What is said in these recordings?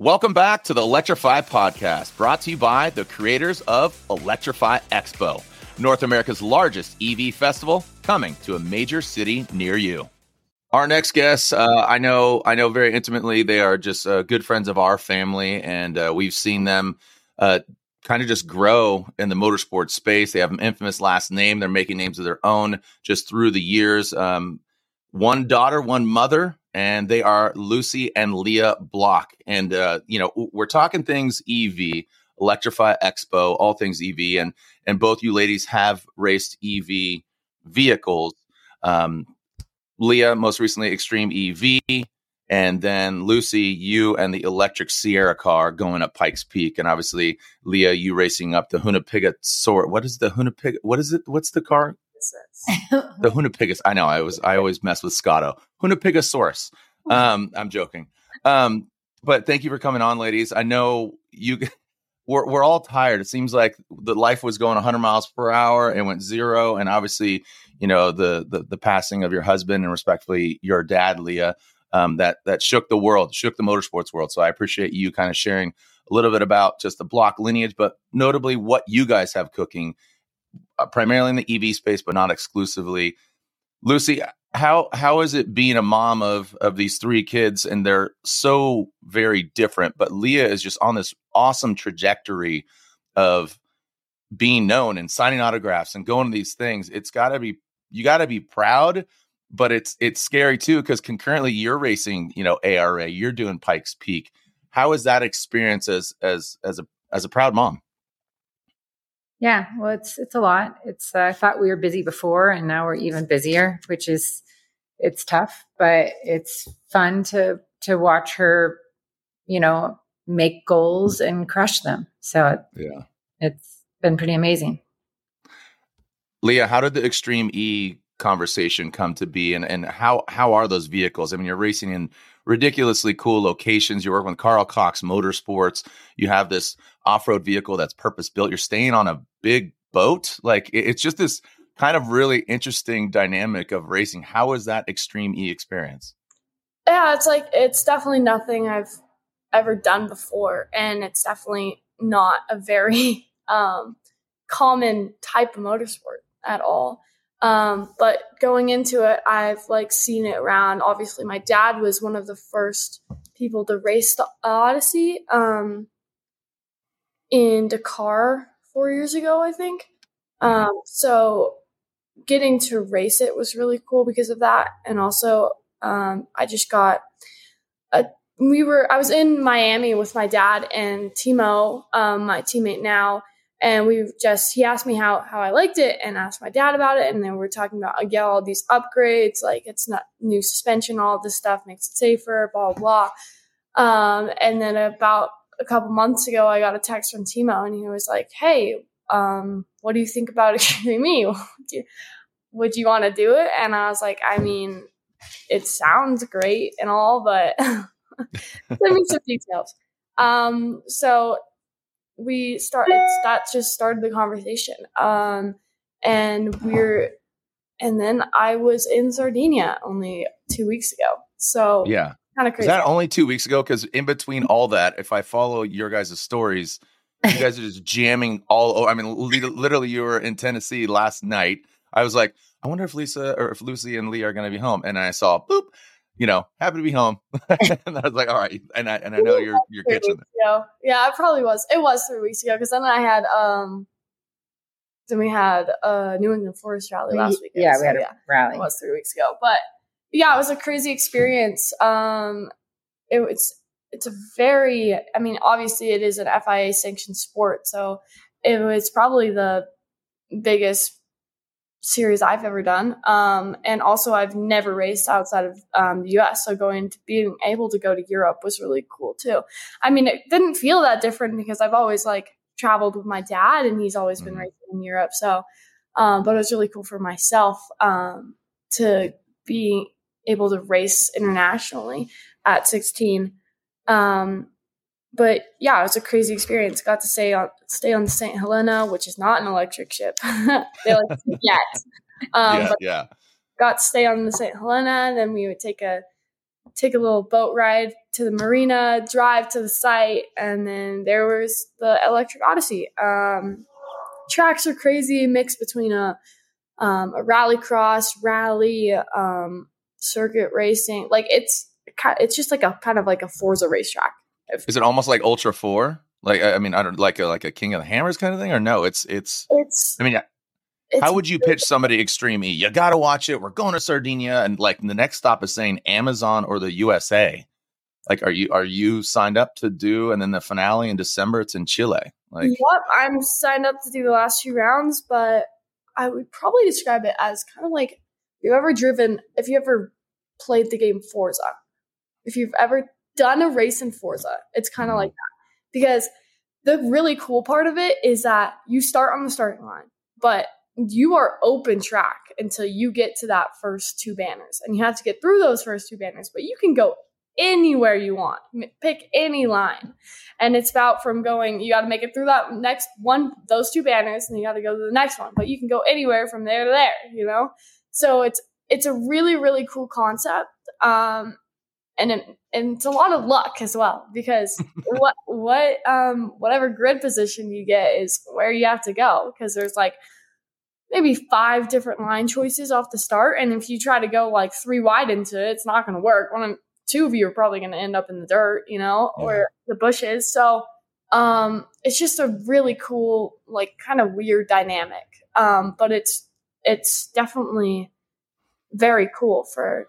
Welcome back to the Electrify podcast, brought to you by the creators of Electrify Expo, North America's largest EV festival, coming to a major city near you. Our next guests, uh, I know, I know very intimately. They are just uh, good friends of our family, and uh, we've seen them uh, kind of just grow in the motorsport space. They have an infamous last name. They're making names of their own just through the years. Um, one daughter, one mother, and they are Lucy and Lia Block. And uh, you know, we're talking things EV, Electrify Expo, all things EV, and and both you ladies have raced EV vehicles. Um, Lia, most recently, Extreme EV, and then Lucy, you and the electric Sierra car going up Pikes Peak, and obviously Lia, you racing up the Hunapega Sort. What is the Hunapega? What is it? What's the car? the Hunapigas. I know. I was. I always mess with Scotto. Hunapigasaurus. Um, I'm joking. Um, but thank you for coming on, ladies. I know you. We're we're all tired. It seems like the life was going 100 miles per hour and went zero. And obviously, you know the the, the passing of your husband and respectfully your dad, Lia. Um, that that shook the world, shook the motorsports world. So I appreciate you kind of sharing a little bit about just the block lineage, but notably what you guys have cooking uh, primarily in the EV space, but not exclusively. Lucy, how how is it being a mom of of these three kids and they're so very different, but Lia is just on this awesome trajectory of being known and signing autographs and going to these things. It's got to be you got to be proud, but it's it's scary too because concurrently you're racing, you know, ARA, you're doing Pikes Peak. How is that experience as as as a as a proud mom? Yeah, well, it's it's a lot. It's uh, I thought we were busy before, and now we're even busier, which is it's tough, but it's fun to to watch her, you know, make goals and crush them. So it, yeah, it's been pretty amazing. Lia, how did the Extreme E conversation come to be, and and how how are those vehicles? I mean, you're racing in ridiculously cool locations. You're working with Carl Cox Motorsports. You have this off-road vehicle that's purpose built. You're staying on a big boat. Like it's just this kind of really interesting dynamic of racing. How is that extreme E experience? Yeah, it's like it's definitely nothing I've ever done before, and it's definitely not a very um, common type of motorsport at all. Um, but going into it, I've like seen it around. Obviously, my dad was one of the first people to race the Odyssey um, in Dakar four years ago, I think. Um, so getting to race it was really cool because of that, and also um, I just got a. We were I was in Miami with my dad and Timo, um, my teammate now, and we just he asked me how how I liked it and asked my dad about it. And then we are talking about again all these upgrades like it's not new suspension all this stuff makes it safer blah blah blah. Um, and then about a couple months ago I got a text from Timo and he was like hey um, what do you think about Extreme E would you want to do it? And I was like I mean it sounds great and all but send me some details. Um, so we started that just started the conversation um and we're and then i was in sardinia only two weeks ago. So yeah. kind of crazy is that only two weeks ago? Because in between all that if i follow your guys' stories you guys are just jamming all over i mean literally you were in tennessee last night. I was like i wonder if lisa or if lucy and lee are going to be home. And i saw boop you know, happy to be home. and I was like, all right. And I and I know you're you're catching it. Yeah, it probably was. It was three weeks ago because then I had um then we had a New England Forest rally last week. Yeah, we had a yeah, rally. It was three weeks ago. But yeah, it was a crazy experience. Um it, it's it's a very I mean, obviously it is an FIA sanctioned sport, so it was probably the biggest series I've ever done. Um, and also, I've never raced outside of um, the US. So going to being able to go to Europe was really cool too. I mean, it didn't feel that different because I've always like traveled with my dad and he's always been mm-hmm. racing in Europe. So, um, but it was really cool for myself um, to be able to race internationally at 16. Um, but yeah, it was a crazy experience. Got to stay on stay on the St. Helena, which is not an electric ship. they like yet. Um, yeah, yeah. Got to stay on the St. Helena. Then we would take a take a little boat ride to the marina, drive to the site, and then there was the Electric Odyssey. Um, tracks are crazy, mixed between a um, a rally cross, rally, um, circuit racing. Like it's it's just like a kind of like a Forza racetrack. Is it almost like Ultra Four? Like I mean, I don't like a like a King of the Hammers kind of thing, or no? It's it's. It's. I mean, how would you pitch somebody Extreme E? You got to watch it. We're going to Sardinia, and like the next stop is saying Amazon or the USA. Like, are you are you signed up to do? And then the finale in December, it's in Chile. Like, yep, I'm signed up to do the last few rounds, but I would probably describe it as kind of like you've ever driven, if you ever played the game Forza, if you've ever done a race in Forza, it's kind of like that. Because the really cool part of it is that you start on the starting line, but you are open track until you get to that first two banners. And you have to get through those first two banners but you can go anywhere you want. Pick any line. And it's about from going you got to make it through that next one those two banners and you got to go to the next one but you can go anywhere from there to there you know? So it's it's a really really cool concept. Um and it, and it's a lot of luck as well because what what um whatever grid position you get is where you have to go because there's like maybe five different line choices off the start. And if you try to go like three wide into it, it's not going to work. One of two of you are probably going to end up in the dirt, you know, yeah. or the bushes. So um, it's just a really cool, like kind of weird dynamic. Um, but it's it's definitely very cool for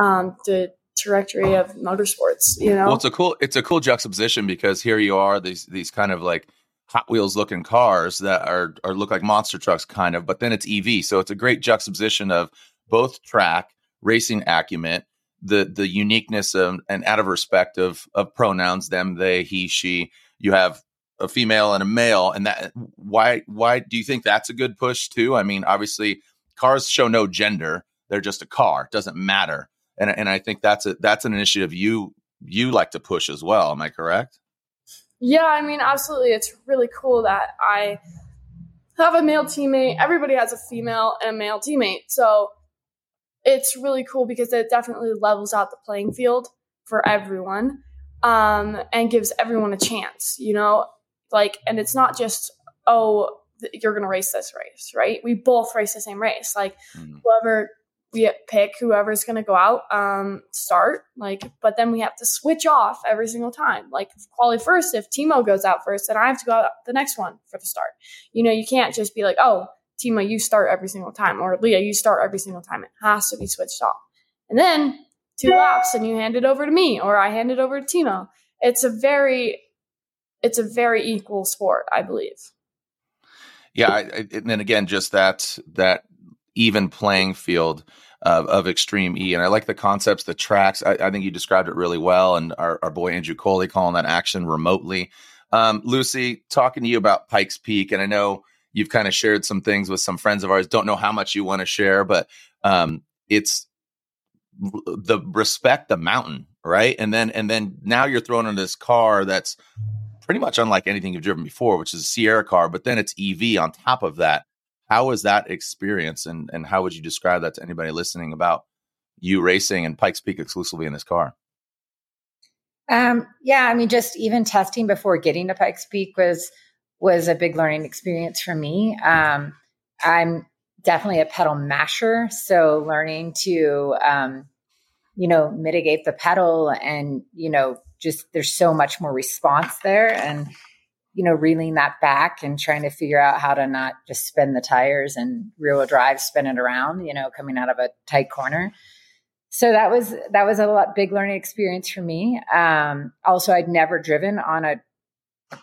um, the trajectory of motorsports. You know, well, it's a cool it's a cool juxtaposition because here you are these these kind of like Hot Wheels looking cars that are are look like monster trucks kind of, but then it's EV. So it's a great juxtaposition of both track, racing acumen, the the uniqueness of, and out of respect of of pronouns them, they, he, she. You have a female and a male, and that why why do you think that's a good push too? I mean, obviously cars show no gender; they're just a car. It doesn't matter, and and I think that's a that's an initiative you you like to push as well. Am I correct? Yeah, I mean, absolutely. It's really cool that I have a male teammate. Everybody has a female and a male teammate. So it's really cool because it definitely levels out the playing field for everyone um, and gives everyone a chance, you know? Like, and it's not just, oh, you're going to race this race, right? We both race the same race. Like, mm. whoever we pick whoever's going to go out um, start like but then we have to switch off every single time. Like quali first if timo goes out first then i have to go out the next one for the start. You know you can't just be like oh timo you start every single time or lia you start every single time. It has to be switched off. And then two laps and you hand it over to me or i hand it over to timo. It's a very it's a very equal sport i believe. Yeah I, I, and then again just that that even playing field of, of Extreme E. And I like the concepts, the tracks. I, I, think you described it really well. And our, our boy Andrew Coley calling that action remotely. Um, Lucy, talking to you about Pikes Peak, and I know you've kind of shared some things with some friends of ours. Don't know how much you want to share, but um, it's the respect the mountain, right? And then and then now you're thrown in this car that's pretty much unlike anything you've driven before, which is a Sierra car, but then it's EV on top of that. How was that experience, and and how would you describe that to anybody listening about you racing and Pikes Peak exclusively in this car? Um, yeah, I mean, just even testing before getting to Pikes Peak was was a big learning experience for me. Um, I'm definitely a pedal masher, so learning to um, you know mitigate the pedal and you know just there's so much more response there and you know, reeling that back and trying to figure out how to not just spin the tires and rear wheel drive, spin it around, you know, coming out of a tight corner. So that was that was a lot big learning experience for me. Um, also, I'd never driven on a,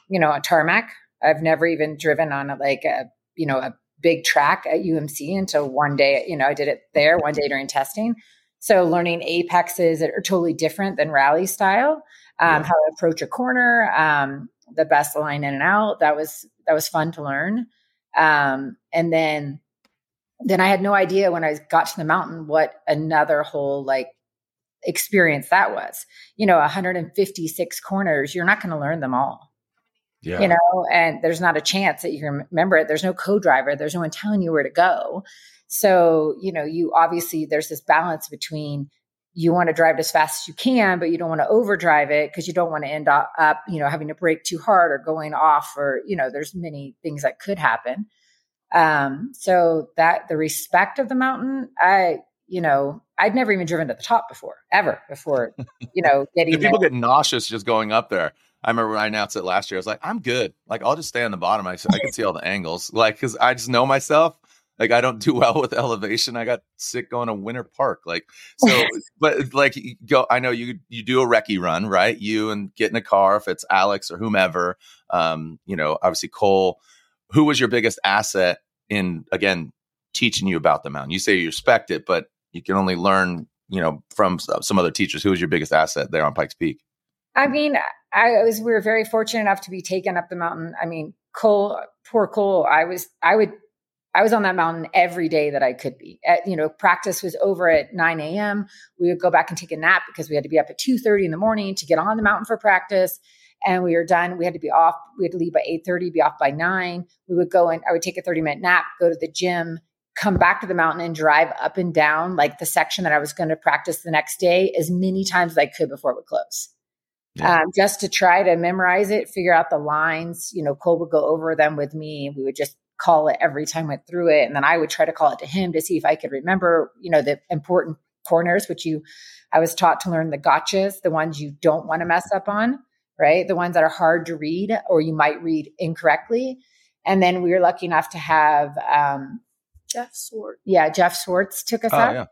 you know, a tarmac. I've never even driven on a, like a, you know, a big track at UMC until one day, you know, I did it there one day during testing. So learning apexes that are totally different than rally style, um, yeah. how to approach a corner, um, the best line in and out. That was that was fun to learn. Um, and then then I had no idea when I got to the mountain what another whole like experience that was. You know, 156 corners, you're not going to learn them all. Yeah. You know, and there's not a chance that you can remember it. There's no co-driver, there's no one telling you where to go. So, you know, you obviously there's this balance between you want to drive it as fast as you can, but you don't want to overdrive it because you don't want to end up, up, you know, having to brake too hard or going off or, you know, there's many things that could happen. Um, so that the respect of the mountain, I, you know, I'd never even driven to the top before, ever before, you know, getting people get nauseous just going up there. I remember when I announced it last year. I was like, I'm good. Like, I'll just stay on the bottom. I, I can see all the angles. Like, cause I just know myself. Like, I don't do well with elevation. I got sick going to Winter Park. Like, so, but like, go, I know you, you do a recce run, right? You and get in a car if it's Alex or whomever. Um, you know, obviously Cole, who was your biggest asset in, again, teaching you about the mountain? You say you respect it, but you can only learn, you know, from some other teachers. Who was your biggest asset there on Pikes Peak? I mean, I was, we were very fortunate enough to be taken up the mountain. I mean, Cole, poor Cole, I was, I would, I was on that mountain every day that I could be. At, you know, practice was over at 9 a.m. We would go back and take a nap because we had to be up at 2:30 in the morning to get on the mountain for practice. And we were done. We had to be off. We had to leave by 8:30, be off by nine. We would go and I would take a 30 minute nap, go to the gym, come back to the mountain and drive up and down like the section that I was going to practice the next day as many times as I could before it would close yeah. um, just to try to memorize it, figure out the lines. You know, Cole would go over them with me we would just call it every time we went through it. And then I would try to call it to him to see if I could remember, you know, the important corners, which you, I was taught to learn the gotchas, the ones you don't want to mess up on, right? The ones that are hard to read or you might read incorrectly. And then we were lucky enough to have, um, Jeff Zwart. Yeah, Jeff Zwart took us oh, up. Yeah.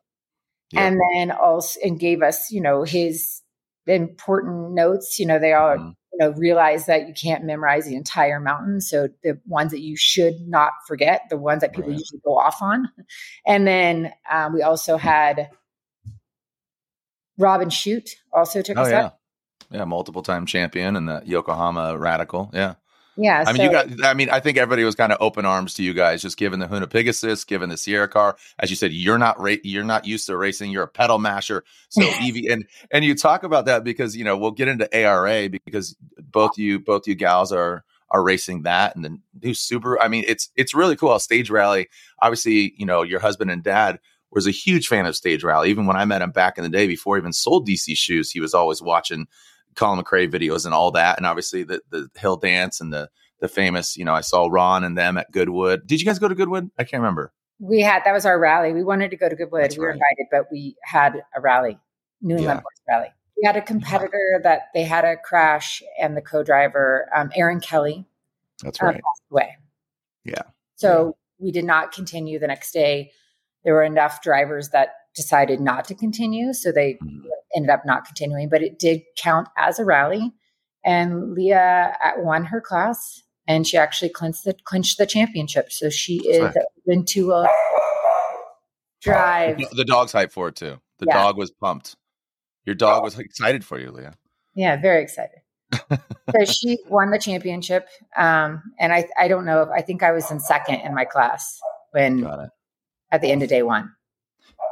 Yeah. And then also and gave us, you know, his important notes. You know, they all mm. Know realize that you can't memorize the entire mountain. So the ones that you should not forget, the ones that people right. usually go off on, and then um, we also had Robin Shute also took oh, us yeah. up. Yeah, multiple time champion and the Yokohama Radical. Yeah. Yeah. I mean, so, you got, I mean, I think everybody was kind of open arms to you guys, just given the Hoonipigasus, given the Sierra car. As you said, you're not, ra- you're not used to racing. You're a pedal masher. So Evie, and, and you talk about that because, you know, we'll get into ARA because both you, both you gals are, are racing that and the new super. I mean, it's, it's really cool. Stage rally, obviously, you know, your husband and dad was a huge fan of stage rally. Even when I met him back in the day before he even sold DC shoes, he was always watching Colin McRae videos and all that, and obviously the the hill dance and the the famous. You know, I saw Ron and them at Goodwood. Did you guys go to Goodwood? I can't remember. We had that was our rally. We wanted to go to Goodwood. That's we were invited, but we had a rally, New England yeah. rally. We had a competitor yeah. that they had a crash, and the co-driver, um, Aaron Kelly, that's right, passed away. Yeah. So yeah. we did not continue the next day. There were enough drivers that decided not to continue, so they mm-hmm. ended up not continuing. But it did count as a rally, and Lia won her class and she actually clinched the clinched the championship. So she is into a drive. The dog's hyped for it too. The yeah. dog was pumped. Your dog was excited for you, Lia. Yeah, very excited. so she won the championship, um, and I I don't know if I think I was in second in my class when at the end of day one.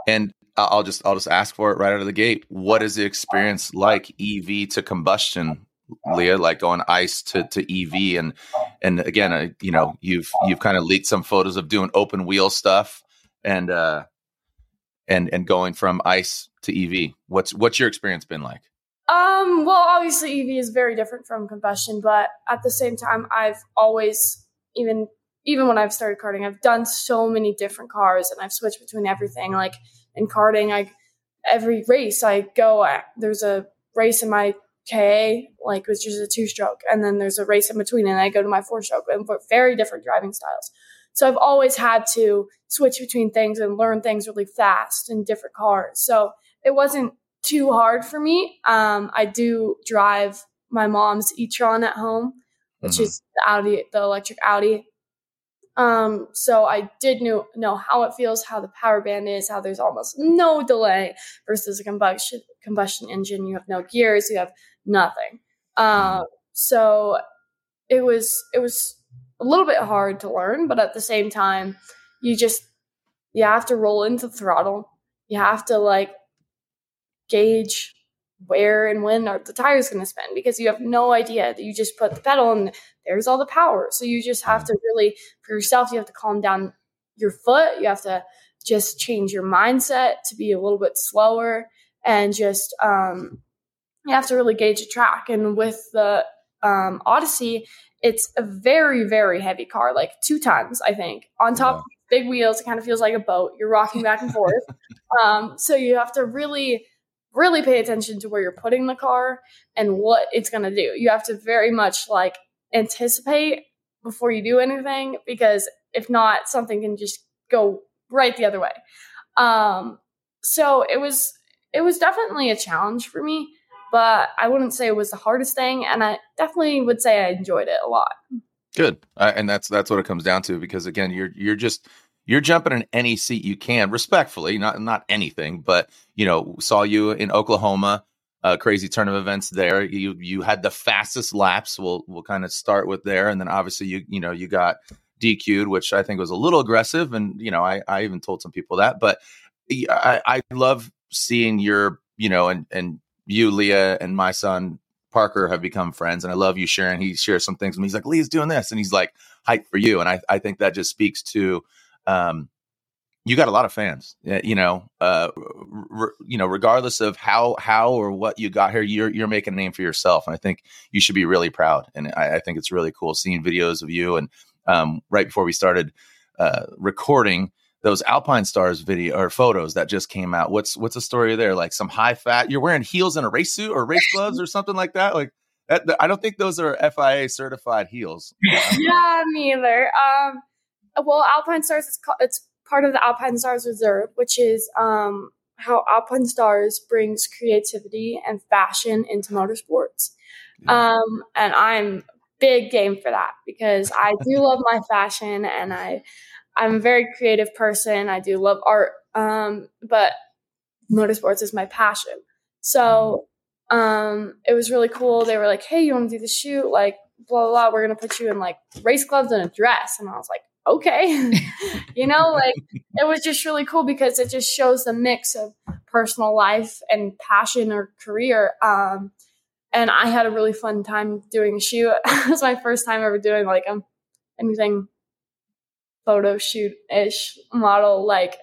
And I'll just I'll just ask for it right out of the gate. What is the experience like EV to combustion Lia, like going ice to, to EV, and and again, uh, you know, you've you've kind of leaked some photos of doing open wheel stuff, and uh, and and going from ice to EV. What's what's your experience been like? Um, well, obviously EV is very different from combustion, but at the same time, I've always even even when I've started karting, I've done so many different cars, and I've switched between everything. Like in karting, I every race I go, at, there's a race in my KA, like was just a two stroke. And then there's a race in between and I go to my four stroke and very different driving styles. So I've always had to switch between things and learn things really fast in different cars. So it wasn't too hard for me. Um, I do drive my mom's e-tron at home, which mm-hmm. is the Audi, the electric Audi. Um, so I did know, know how it feels, how the power band is, how there's almost no delay versus a combustion combustion engine. You have no gears, you have nothing. Uh, so it was it was a little bit hard to learn, but at the same time, you just you have to roll into the throttle. You have to like gauge where and when are the tires going to spin because you have no idea that you just put the pedal and there's all the power. So you just have to really for yourself you have to calm down your foot. You have to just change your mindset to be a little bit slower and just um, you have to really gauge the track. And with the um, Odyssey, it's a very, very heavy car, like two tons, I think. On top wow. of big wheels, it kind of feels like a boat. You're rocking back and forth. um, so you have to really, really pay attention to where you're putting the car and what it's going to do. You have to very much like anticipate before you do anything because if not, something can just go right the other way. Um, so it was it was definitely a challenge for me, but I wouldn't say it was the hardest thing, and I definitely would say I enjoyed it a lot. Good, uh, and that's that's what it comes down to because again, you're you're just you're jumping in any seat you can, respectfully, not not anything, but you know, saw you in Oklahoma, a crazy turn of events there. You you had the fastest laps. We'll we'll kind of start with there, and then obviously you you know you got DQ'd, which I think was a little aggressive, and you know I I even told some people that, but I, I love seeing your, you know, and and you, Lia, and my son Parker have become friends, and I love you sharing. He shares some things, and he's like, "Lia's doing this," and he's like, "Hype for you," and I I think that just speaks to, um, you got a lot of fans, you know, uh, re, you know, regardless of how how or what you got here, you're you're making a name for yourself, and I think you should be really proud. And I, I think it's really cool seeing videos of you. And um, right before we started uh, recording, those Alpinestars video or photos that just came out. What's what's the story there? Like some high fat. You're wearing heels and a race suit or race gloves or something like that. Like that, I don't think those are FIA certified heels. yeah, me either. Um, well, Alpinestars is called, it's part of the Alpinestars Reserve, which is um, how Alpinestars brings creativity and fashion into motorsports. Um, and I'm big game for that because I do love my fashion and I I'm a very creative person. I do love art, um, but motorsports is my passion. So um, it was really cool. They were like, "Hey, you want to do the shoot? Like, blah blah. blah. We're gonna put you in like race gloves and a dress." And I was like, "Okay," you know, like it was just really cool because it just shows the mix of personal life and passion or career. Um, and I had a really fun time doing a shoot. it was my first time ever doing like um, anything photo shoot ish model, like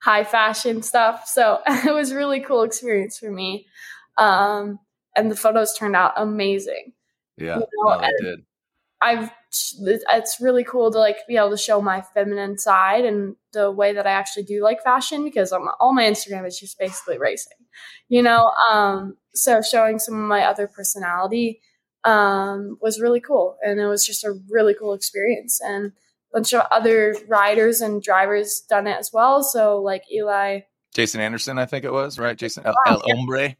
high fashion stuff. So it was really cool experience for me. Um, and the photos turned out amazing. Yeah, you know? no, did. I've it's really cool to like be able to show my feminine side and the way that I actually do like fashion because I'm, all my Instagram is just basically racing, you know. Um, so showing some of my other personality um, was really cool, and it was just a really cool experience. And a bunch of other riders and drivers done it as well. So like Eli, Jason Anderson, I think it was right. Jason El, El Hombre.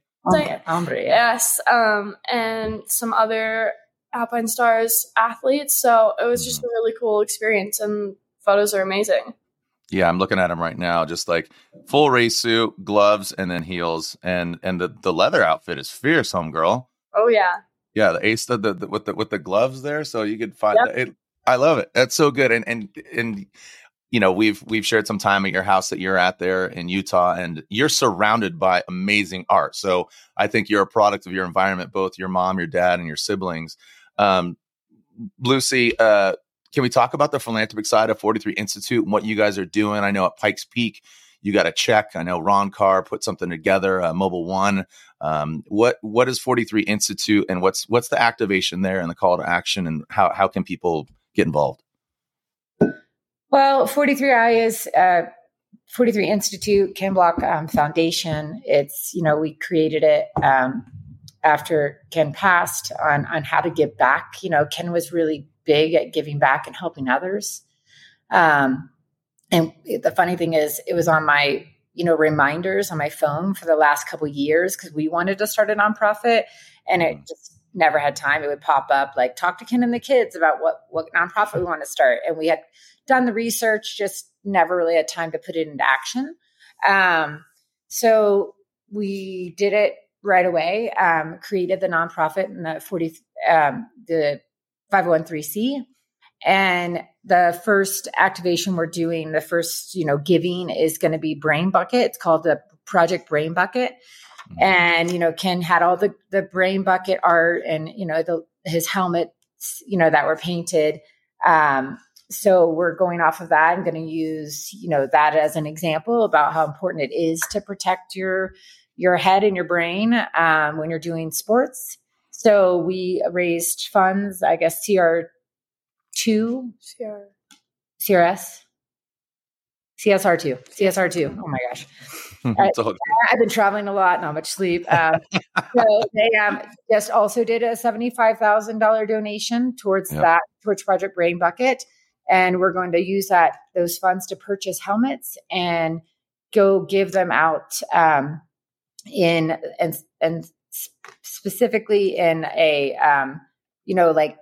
Hombre, yes, um, and some other Alpinestars athletes. So it was just mm-hmm. a really cool experience, and photos are amazing. Yeah, I'm looking at them right now. Just like full race suit, gloves, and then heels, and and the the leather outfit is fierce, homegirl. Oh yeah. Yeah, the ace the, the, with the with the gloves there, so you could find yep. it. I love it. That's so good. And and and you know, we've we've shared some time at your house that you're at there in Utah, and you're surrounded by amazing art. So I think you're a product of your environment, both your mom, your dad, and your siblings. Um, Lucy, uh, can we talk about the philanthropic side of 43 Institute and what you guys are doing? I know at Pikes Peak, you got a check. I know Ron Carr put something together, uh, Mobil One. Um, what what is 43 Institute, and what's what's the activation there and the call to action, and how how can people get involved? Well, 43i is uh, 43 Institute, Ken Block um, Foundation. It's, you know, we created it um, after Ken passed on, on how to give back. You know, Ken was really big at giving back and helping others. Um, and the funny thing is, it was on my, you know, reminders on my phone for the last couple years because we wanted to start a nonprofit and it mm. just never had time. It would pop up like talk to Ken and the kids about what what nonprofit we want to start, and we had done the research, just never really had time to put it into action. Um, so we did it right away. Um, created the nonprofit and the forty um, the five hundred oh one three c. And the first activation we're doing, the first, you know, giving is going to be Brain Bucket. It's called the Project Brain Bucket. Mm-hmm. And, you know, Ken had all the, the brain bucket art and, you know, the, his helmets, you know, that were painted. Um, so we're going off of that. I'm going to use, you know, that as an example about how important it is to protect your, your head and your brain um, when you're doing sports. So we raised funds, I guess CR two, CR. CRS, CSR two, CSR two. Oh my gosh. I, have been traveling a lot, not much sleep. Um, so they um, just also did a seventy-five thousand dollar donation towards yep. that towards Project Brain Bucket, and we're going to use that those funds to purchase helmets and go give them out um, in and and specifically in a um, you know like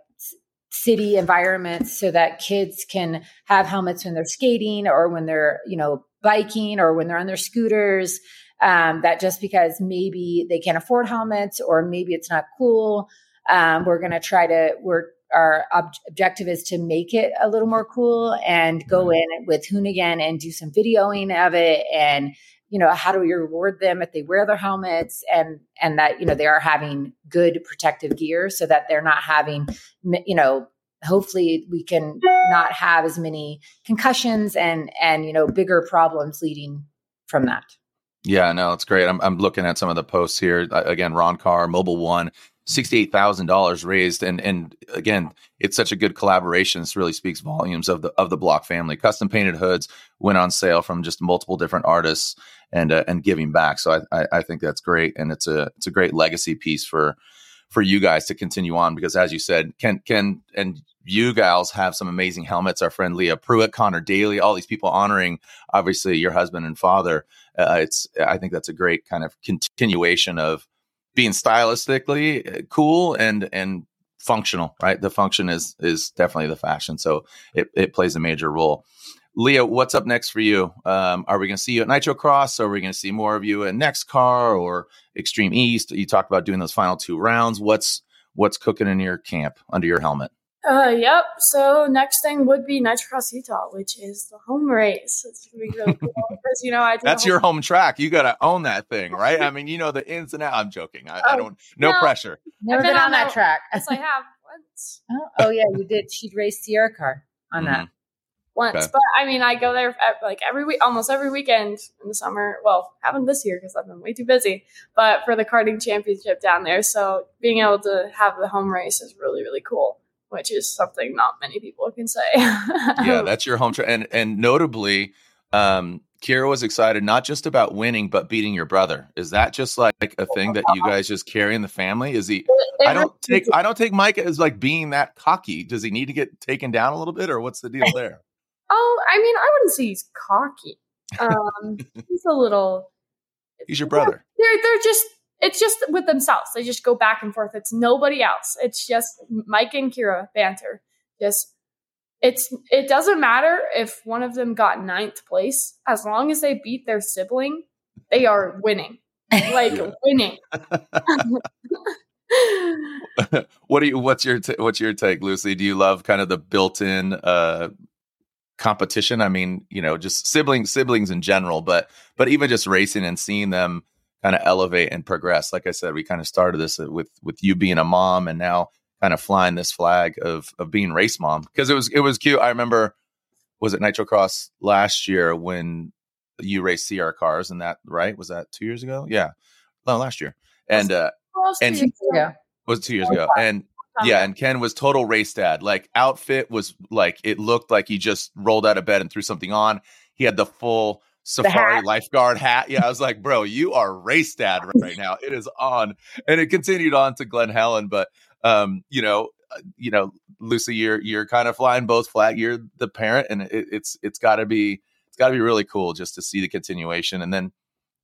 city environments so that kids can have helmets when they're skating or when they're you know biking or when they're on their scooters um, that just because maybe they can't afford helmets or maybe it's not cool um, we're going to try to we're our ob- objective is to make it a little more cool and go in with Hoonigan and do some videoing of it and you know how do we reward them if they wear their helmets and and that you know they are having good protective gear so that they're not having you know hopefully we can not have as many concussions and and you know bigger problems leading from that. Yeah no it's great. I'm, I'm looking at some of the posts here. Again ron carr Mobil One $68,000 raised. And and again it's such a good collaboration. This really speaks volumes of the of the block family. Custom painted hoods went on sale from just multiple different artists and uh, and giving back. So I, I, I think that's great. And it's a it's a great legacy piece for for you guys to continue on because as you said can can and you gals have some amazing helmets. Our friend Leah Pruett Connor Daly all these people honoring obviously your husband and father. Uh, it's I think that's a great kind of continuation of being stylistically uh, cool and and functional, right? The function is is definitely the fashion, so it it plays a major role. Lia, what's up next for you? Um, are we going to see you at Nitro Cross? Are we going to see more of you at Next Car or Extreme East? You talked about doing those final two rounds. What's what's cooking in your camp under your helmet? Uh, yep. So next thing would be Nitrocross Utah, which is the home race. It's gonna be really cool because you know I. That's your home track. You got to own that thing, right? I mean, you know the ins and outs. I'm joking. I, oh, I don't. No, no, pressure. Never been, been, on, on that track. Yes, I have once. Oh, oh yeah, you did. She'd race Sierra car on mm-hmm. that once. Okay. But I mean, I go there like every week, almost every weekend in the summer. Well, haven't this year because I've been way too busy. But for the karting championship down there, so being able to have the home race is really really cool which is something not many people can say. yeah, that's your home track, and and notably, um, Kira was excited not just about winning but beating your brother. Is that just like a thing that you guys just carry in the family? Is he? I don't take I don't take Mike as like being that cocky. Does he need to get taken down a little bit, or what's the deal there? Oh, I mean, I wouldn't say he's cocky. Um, he's a little. He's your brother. They're they're just it's just with themselves. They just go back and forth. It's nobody else. It's just Mike and Kira banter. Just it's it doesn't matter if one of them got ninth place as long as they beat their sibling, they are winning. Like winning. what do you what's your t- what's your take Lucy? Do you love kind of the built-in uh competition? I mean, you know, just siblings siblings in general, but but even just racing and seeing them kind of elevate and progress. Like I said, we kind of started this with with you being a mom, and now kind of flying this flag of of being race mom because it was it was cute. I remember was it Nitro Cross last year when you raced CR cars and that right was that two years ago? Yeah, no, last year and uh and yeah was two years ago and yeah, and Ken was total race dad. Like outfit was like it looked like he just rolled out of bed and threw something on. He had the full safari lifeguard hat. Yeah, I was like, bro, you are race dad right now. It is on, and it continued on to Glen Helen. But um, you know, uh, you know, Lucy, you're you're kind of flying both flag. You're the parent, and it, it's it's got to be it's got to be really cool just to see the continuation. And then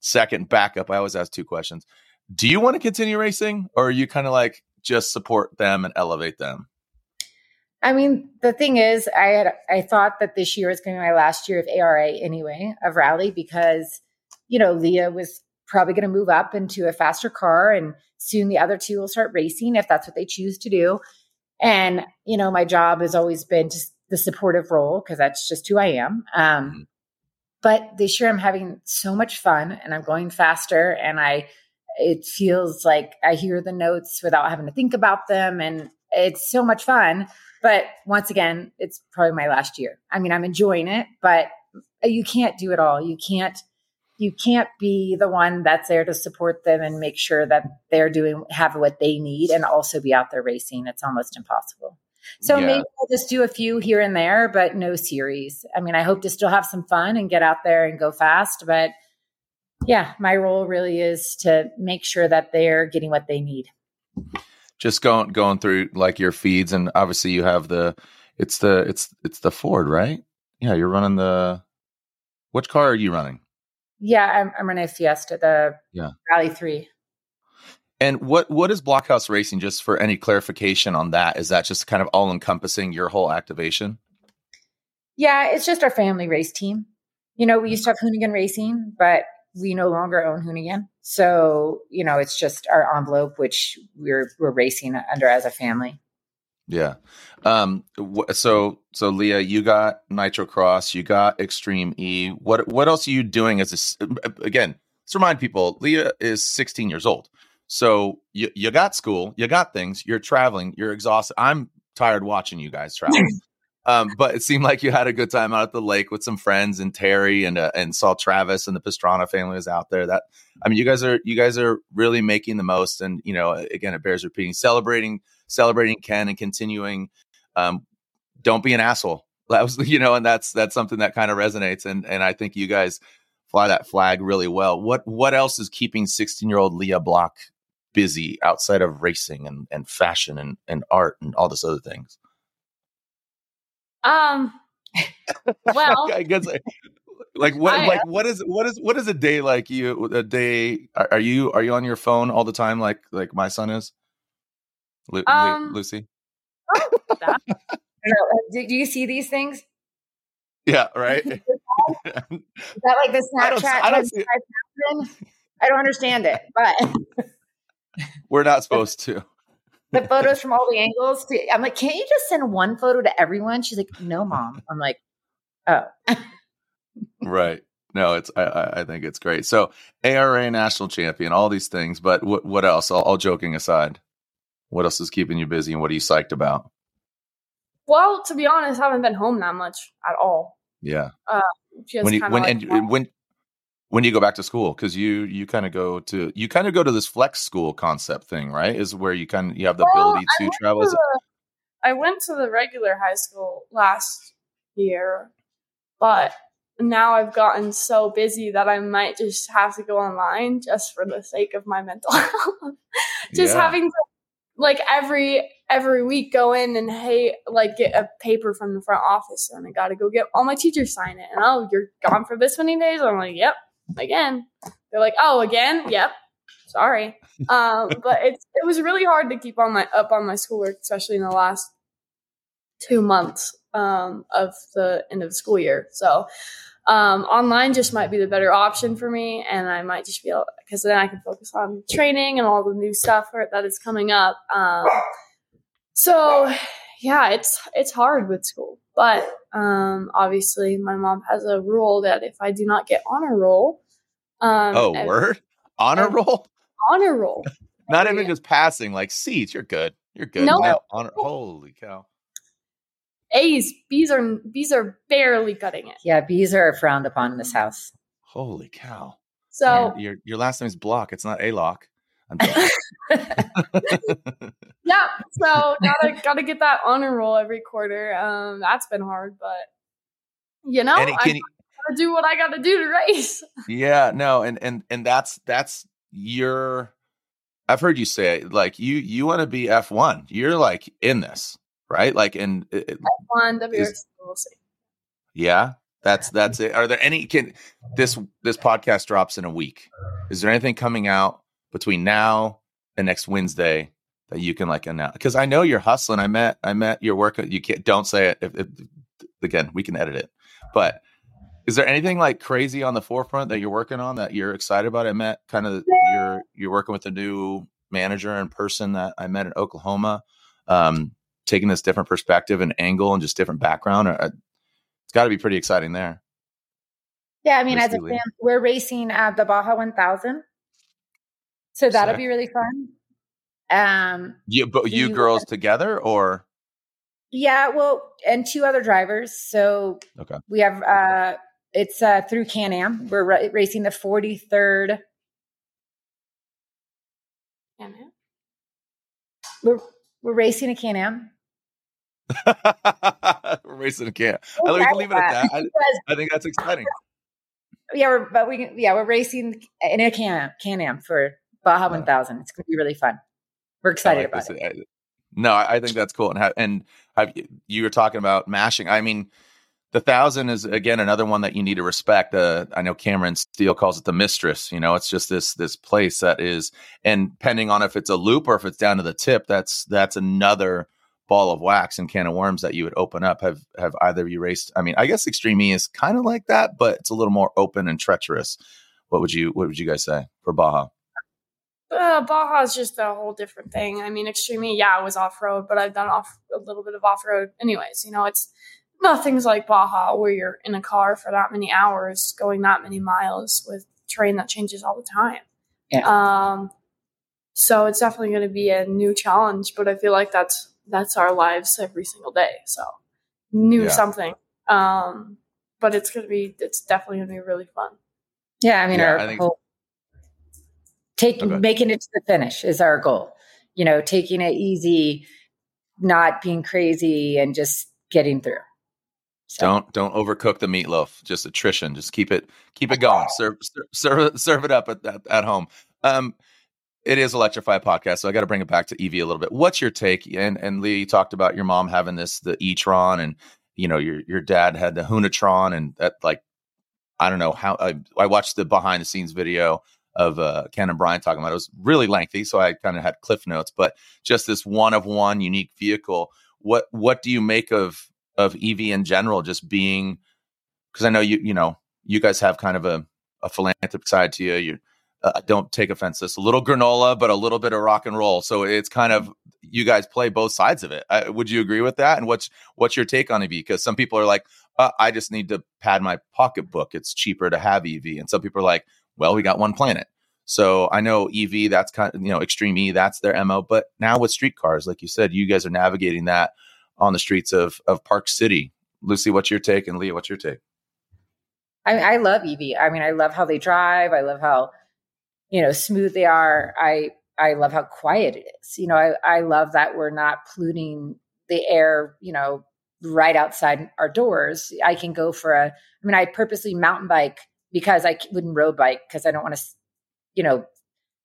second backup, I always ask two questions: Do you want to continue racing, or are you kind of like just support them and elevate them? I mean, the thing is, I had I thought that this year was going to be my last year of ARA anyway, of rally, because you know Lia was probably going to move up into a faster car, and soon the other two will start racing if that's what they choose to do. And you know, my job has always been just the supportive role because that's just who I am. Um, mm-hmm. But this year, I'm having so much fun, and I'm going faster, and I it feels like I hear the notes without having to think about them, and it's so much fun but once again, it's probably my last year. I mean, I'm enjoying it, but you can't do it all. You can't you can't be the one that's there to support them and make sure that they're doing have what they need and also be out there racing. It's almost impossible. So yeah. maybe I'll just do a few here and there, but no series. I mean, I hope to still have some fun and get out there and go fast, but yeah, my role really is to make sure that they're getting what they need. Just going going through like your feeds and obviously you have the it's the it's it's the Ford, right? Yeah, you're running the which car are you running? Yeah, I'm, I'm running a Fiesta, the yeah. Rally 3. And what what is Blockhouse Racing? Just for any clarification on that, is that just kind of all encompassing your whole activation? Yeah, it's just our family race team. You know, we mm-hmm. used to have Hoonigan Racing, but we no longer own Hoonigan. So, you know, it's just our envelope, which we're we're racing under as a family. Yeah. Um. So so Lia, you got Nitro Cross, you got Extreme E. What what else are you doing as a again? Let's remind people, Lia is 16 years old. So you you got school, you got things, you're traveling, you're exhausted. I'm tired watching you guys travel. um, but it seemed like you had a good time out at the lake with some friends and Terry and uh, and saw Travis and the Pastrana family was out there. That I mean, you guys are you guys are really making the most. And you know, again, it bears repeating, celebrating celebrating Ken and continuing. Um, don't be an asshole. That was, you know, and that's that's something that kind of resonates. And and I think you guys fly that flag really well. What what else is keeping 16 year old Lia Block busy outside of racing and, and fashion and, and art and all this other things? Um well I guess like what I, like what is what is what is a day like you a day are, you are you on your phone all the time like like my son is? Lu- um, Lucy? Oh, do, do you see these things? Yeah, right. is that like the Snapchat? I don't, I don't, I don't understand it, but we're not supposed to. The photos from all the angles. I'm like, can't you just send one photo to everyone? She's like, no, mom. I'm like, oh. right. No, it's I, I think it's great. So ARA national champion, all these things, but what what else? All, all joking aside, what else is keeping you busy and what are you psyched about? Well, to be honest, I haven't been home that much at all. Yeah. Uh, when you, when like and when when do you go back to school? Because you you kind of go to you kind of go to this flex school concept thing, right? Is where you kind of you have the well, ability to travel. To the, I went to the regular high school last year, but now I've gotten so busy that I might just have to go online just for the sake of my mental health. just yeah. having to like every every week go in and hey like get a paper from the front office and I got to go get all my teachers sign it and oh you're gone for this many days I'm like yep again. They're like oh again? Yep. Sorry. Um but it's it was really hard to keep on my up on my schoolwork especially in the last two months um of the end of the school year. So um, online just might be the better option for me, and I might just be able because then I can focus on training and all the new stuff that is coming up. Um, so yeah, it's it's hard with school, but um, obviously my mom has a rule that if I do not get honor roll, um, oh word honor roll, honor roll, not even just passing like seats, you're good, you're good. No, no honor, holy cow. A's, B's are B's are barely cutting it. Yeah, B's are frowned upon in this house. Holy cow! So your your last name is Block. It's not A Lock. yeah, so gotta gotta get that honor roll every quarter. Um, that's been hard, but you know, I gotta do what I gotta do to race. yeah, no, and and and that's that's your. I've heard you say it, like you you want to be F one. You're like in this right? Like, and it, one WRC, we'll see. Yeah, that's that's it. Are there any? Can this this podcast drops in a week? Is there anything coming out between now and next Wednesday that you can like announce? Because I know you're hustling. I met I met your work. You can't don't say it. If, if, again, we can edit it. But is there anything like crazy on the forefront that you're working on that you're excited about? I met kind of you're you're working with a new manager and person that I met in Oklahoma. Um, taking this different perspective and angle and just different background, uh, it's got to be pretty exciting there. Yeah, I mean, as a fan, we're racing at the Baja 1000, so that'll Sick. be really fun. Um, you, but you girls together or? Yeah, well, and two other drivers. So okay, we have uh, it's uh, through Can Am. We're ra- racing the 43rd. Can Am? We're, we're racing a Can Am. we're racing a Can I we can leave it at that. I, I think that's exciting. Yeah, we're, but we yeah we're racing in a Can Can Am for Baja 1000. It's going to be really fun. We're excited like about this. it. No, I think that's cool. And have, and have, you were talking about mashing. I mean, the thousand is again another one that you need to respect. Uh, I know Cameron Steele calls it the mistress. You know, it's just this this place that is, and depending on if it's a loop or if it's down to the tip, that's that's another ball of wax and can of worms that you would open up. Have have either of you raced? I mean, I guess Extreme E is kind of like that, but it's a little more open and treacherous. What would you What would you guys say for Baja? Uh, Baja is just a whole different thing. I mean, Extreme yeah, it was off road, but I've done off a little bit of off road, anyways. You know, it's nothing's like Baja where you're in a car for that many hours going that many miles with terrain that changes all the time. Yeah. Um, so it's definitely going to be a new challenge, but I feel like that's that's our lives every single day. So new yeah. something. Um, but it's going to be it's definitely going to be really fun. Yeah, I mean, yeah, our I think- whole taking okay. making it to the finish is our goal. You know, taking it easy, not being crazy, and just getting through. So. Don't don't overcook the meatloaf. Just attrition. Just keep it keep it going. Serve serve serve it up at at, at home. Um, it is electrify podcast, so I got to bring it back to EV a little bit. What's your take? And and Lee, you talked about your mom having this the e-tron, and you know your your dad had the Hoonitron, and that like I don't know how I, I watched the behind the scenes video of uh, Ken and Brian talking about. It. was really lengthy, so I kind of had cliff notes, but just this one of one unique vehicle. What what do you make of of EV in general just being because I know you you know you guys have kind of a, a philanthropic side to you. You uh, don't take offense this. A little granola, but a little bit of rock and roll. So it's kind of you guys play both sides of it. Uh, would you agree with that? And what's what's your take on EV? Because some people are like, uh, I just need to pad my pocketbook. It's cheaper to have EV, and some people are like, well, we got one planet. So I know EV, that's kind of you know extreme E, that's their mo. But now with street cars, like you said, you guys are navigating that on the streets of of Park City. Lucy, what's your take? And Lia, what's your take? I, I love EV. I mean, I love how they drive. I love how you know smooth they are. I I love how quiet it is. You know, I, I love that we're not polluting the air. You know, right outside our doors. I can go for a. I mean, I purposely mountain bike because I wouldn't road bike because I don't want to, you know,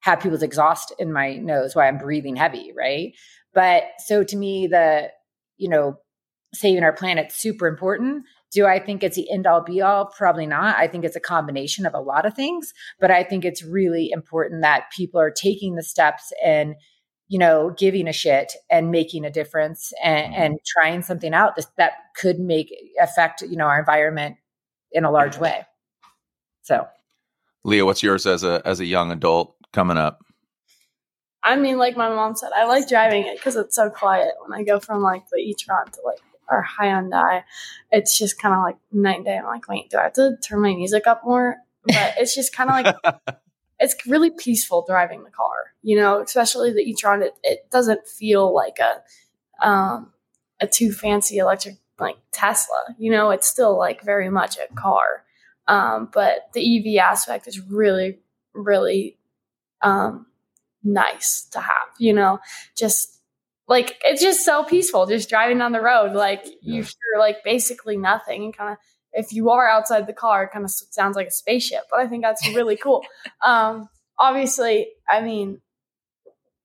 have people's exhaust in my nose while I'm breathing heavy, right? But so to me, the you know, saving our planet super important. Do I think it's the end all be all? Probably not. I think it's a combination of a lot of things, but I think it's really important that people are taking the steps and you know giving a shit and making a difference and, mm-hmm. and trying something out that could make affect you know our environment in a large way. So, Lia, what's yours as a as a young adult coming up? I mean, like my mom said, I like driving it because it's so quiet. When I go from like the e-tron to like our Hyundai, it's just kind of like night and day. I'm like, wait, do I have to turn my music up more? But it's just kind of like it's really peaceful driving the car. You know, especially the e-tron. It, it doesn't feel like a um, a too fancy electric like Tesla. You know, it's still like very much a car. Um, but the EV aspect is really, really um, nice to have, you know, just like it's just so peaceful just driving down the road. Like yeah. you hear like basically nothing and kind of if you are outside the car, it kind of sounds like a spaceship, but I think that's really cool. Um, obviously, I mean,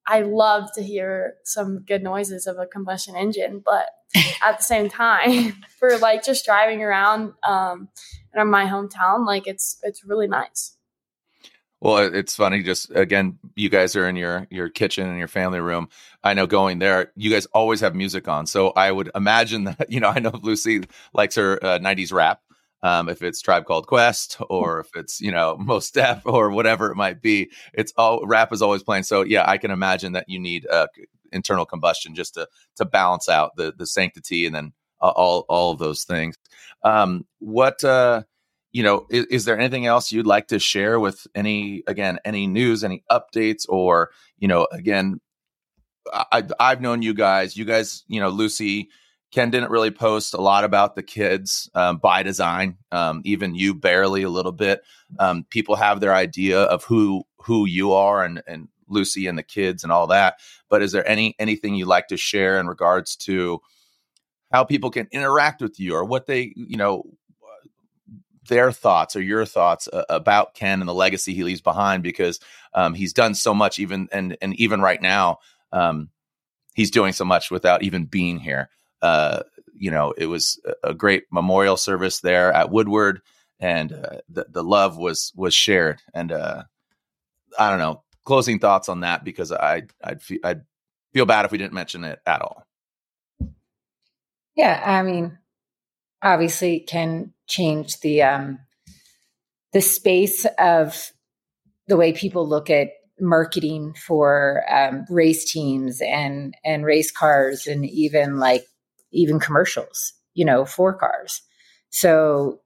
I love to hear some good noises of a combustion engine, but at the same time, for like just driving around um, in my hometown, like it's it's really nice. Well, it's funny. Just again, you guys are in your your kitchen and your family room. I know going there, you guys always have music on. So I would imagine that you know, I know Lucy likes her uh, '90s rap. Um, if it's Tribe Called Quest or if it's you know Mos Def or whatever it might be, it's all rap is always playing. So yeah, I can imagine that you need uh, internal combustion just to to balance out the the sanctity and then all all of those things. Um, what uh, you know, is, is, there anything else you'd like to share with any, again, any news, any updates, or, you know, again, I, I've known you guys, you guys, you know, Lucy Ken didn't really post a lot about the kids um, by design. Um, even you barely a little bit. Um, people have their idea of who who you are and and Lucy and the kids and all that. But is there any anything you'd like to share in regards to how people can interact with you or what they you know their thoughts or your thoughts uh, about Ken and the legacy he leaves behind because um, he's done so much even and and even right now um, he's doing so much without even being here. Uh, you know, it was a great memorial service there at Woodward, and uh, the the love was was shared. And uh, I don't know, closing thoughts on that because I I'd feel, I'd feel bad if we didn't mention it at all. Yeah, I mean, obviously, can change the um, the space of the way people look at marketing for um, race teams and and race cars and even like even commercials, you know, for cars. So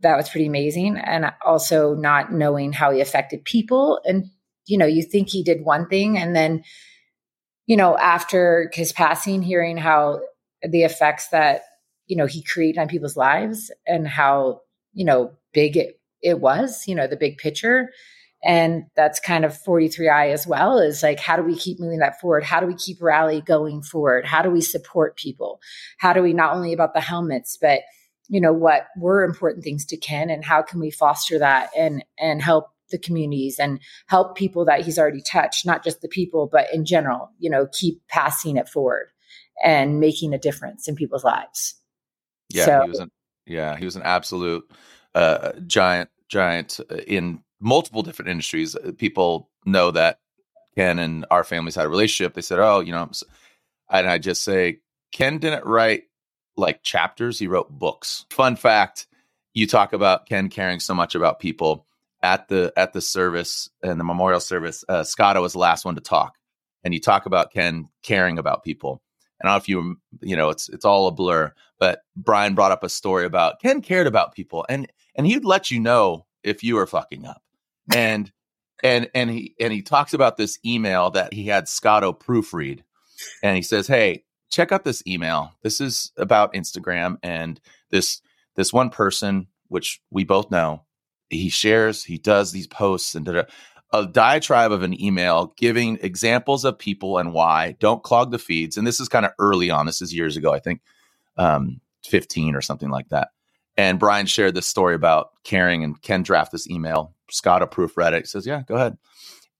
that was pretty amazing, and also not knowing how he affected people. And you know you think he did one thing and then you know after his passing hearing how the effects that you know he created on people's lives and how you know big it, it was you know the big picture and that's kind of 43i as well is like how do we keep moving that forward? How do we keep rally going forward? How do we support people? How do we not only about the helmets but you know what were important things to ken and how can we foster that and and help the communities and help people that he's already touched not just the people but in general you know keep passing it forward and making a difference in people's lives. Yeah so, he was an yeah he was an absolute uh, giant giant uh, in multiple different industries. Uh, people know that Ken and our families had a relationship. They said, "Oh, you know," and I just say, Ken didn't write like chapters; he wrote books. Fun fact: you talk about Ken caring so much about people at the at the service and the memorial service. Uh, Scotto was the last one to talk, and you talk about Ken caring about people. And I don't know if you you know it's it's all a blur, but Brian brought up a story about Ken cared about people, and and he'd let you know if you were fucking up and and and he and he talks about this email that he had Scotto proofread, and he says, "Hey, check out this email. This is about Instagram and this this one person, which we both know, he shares, he does these posts and da-da. a diatribe of an email giving examples of people and why. Don't clog the feeds. And this is kind of early on. This is years ago, I think, um, 15 or something like that. And Brian shared this story about caring and Ken draft this email. Scotto proofread it. He says, Yeah, go ahead.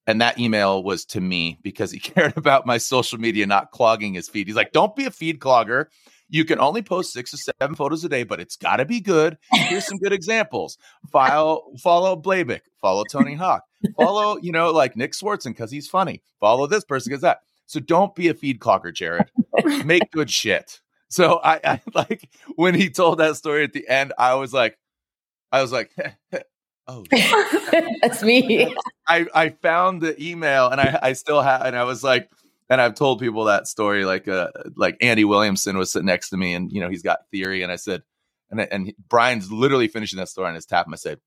And that email was to me because he cared about my social media not clogging his feed. He's like, Don't be a feed clogger. You can only post six or seven photos a day, but it's got to be good. Here's some good examples. File, follow Blaybick, follow Tony Hawk, follow, you know, like Nick Swardson because he's funny. Follow this person because that. So don't be a feed clogger, Jared. Make good shit. So I, I like when he told that story at the end, I was like, I was like, oh, that's me. I I found the email and I I still have, and I was like, and I've told people that story. Like uh, like Andy Williamson was sitting next to me, and you know he's got theory, and I said, and and Brian's literally finishing that story on his tap, and I said,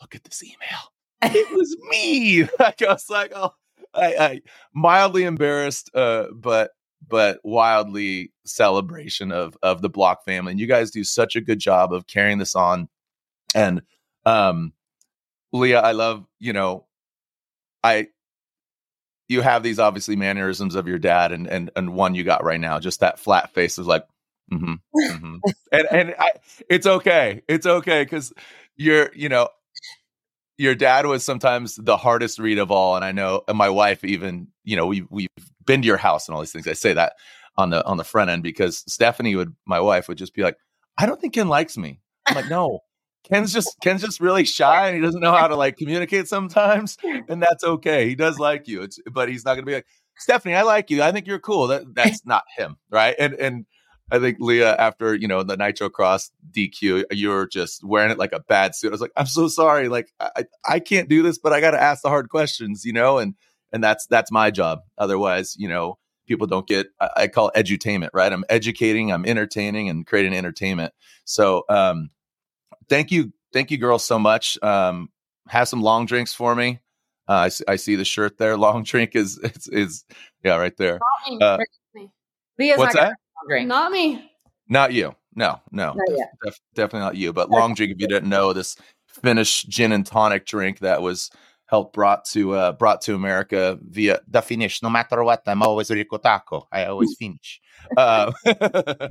look at this email. it was me. Like I was like, oh, I, I mildly embarrassed, uh, but but wildly celebration of of the Block family. And you guys do such a good job of carrying this on. And um Lia, I love, you know, I you have these obviously mannerisms of your dad and and and one you got right now, just that flat face is like mm-hmm, mm-hmm. and and I, it's okay. It's okay cuz you're, you know, your dad was sometimes the hardest read of all and i know and my wife even you know we we've been to your house and all these things i say that on the on the front end because stephanie would my wife would just be like i don't think ken likes me i'm like no ken's just ken's just really shy and he doesn't know how to like communicate sometimes and that's okay he does like you it's but he's not gonna be like stephanie i like you i think you're cool that that's not him right and and I think Lia, after you know the Nitro Cross DQ, you were just wearing it like a bad suit. I was like, I'm so sorry, like I I can't do this, but I got to ask the hard questions, you know, and and that's that's my job. Otherwise, you know, people don't get I, I call it edutainment, right? I'm educating, I'm entertaining, and creating entertainment. So, um, thank you, thank you, girls, so much. Um, have some long drinks for me. Uh, I, I see the shirt there. Long drink is is, is yeah, right there. Uh, Lia's what's that? Not me. Not you. No, no, Not yet. def- definitely not you. But long drink, if you didn't know, this Finnish gin and tonic drink that was helped brought to uh, brought to America via the Finnish. No matter what, I'm always Rico Taco. I always finish. Uh,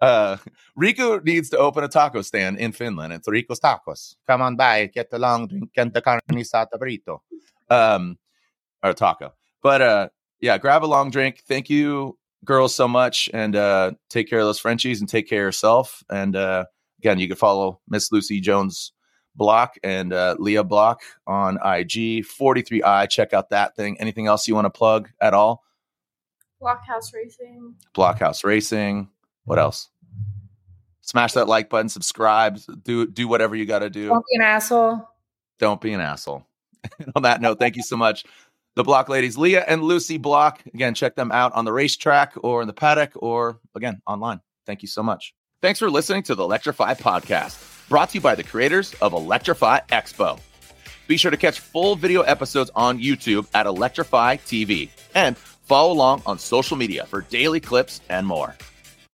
uh, Rico needs to open a taco stand in Finland. It's Rico's Tacos. Come on by, get the long drink the carne asada burrito, um, or taco. But uh, yeah, grab a long drink. Thank you, girls, so much, and uh, take care of those Frenchies and take care of yourself. And uh, again, you can follow Miss Lucy Jones Block and uh, Lia Block on IG 43i. Check out that thing. Anything else you want to plug at all? Blockhouse Racing. Blockhouse Racing. What else? Smash that like button, subscribe, do do whatever you got to do. Don't be an asshole. Don't be an asshole. on that note, thank you so much. The Block Ladies, Lia and Lucy Block. Again, check them out on the racetrack or in the paddock or again online. Thank you so much. Thanks for listening to the Electrify podcast, brought to you by the creators of Electrify Expo. Be sure to catch full video episodes on YouTube at Electrify TV and follow along on social media for daily clips and more.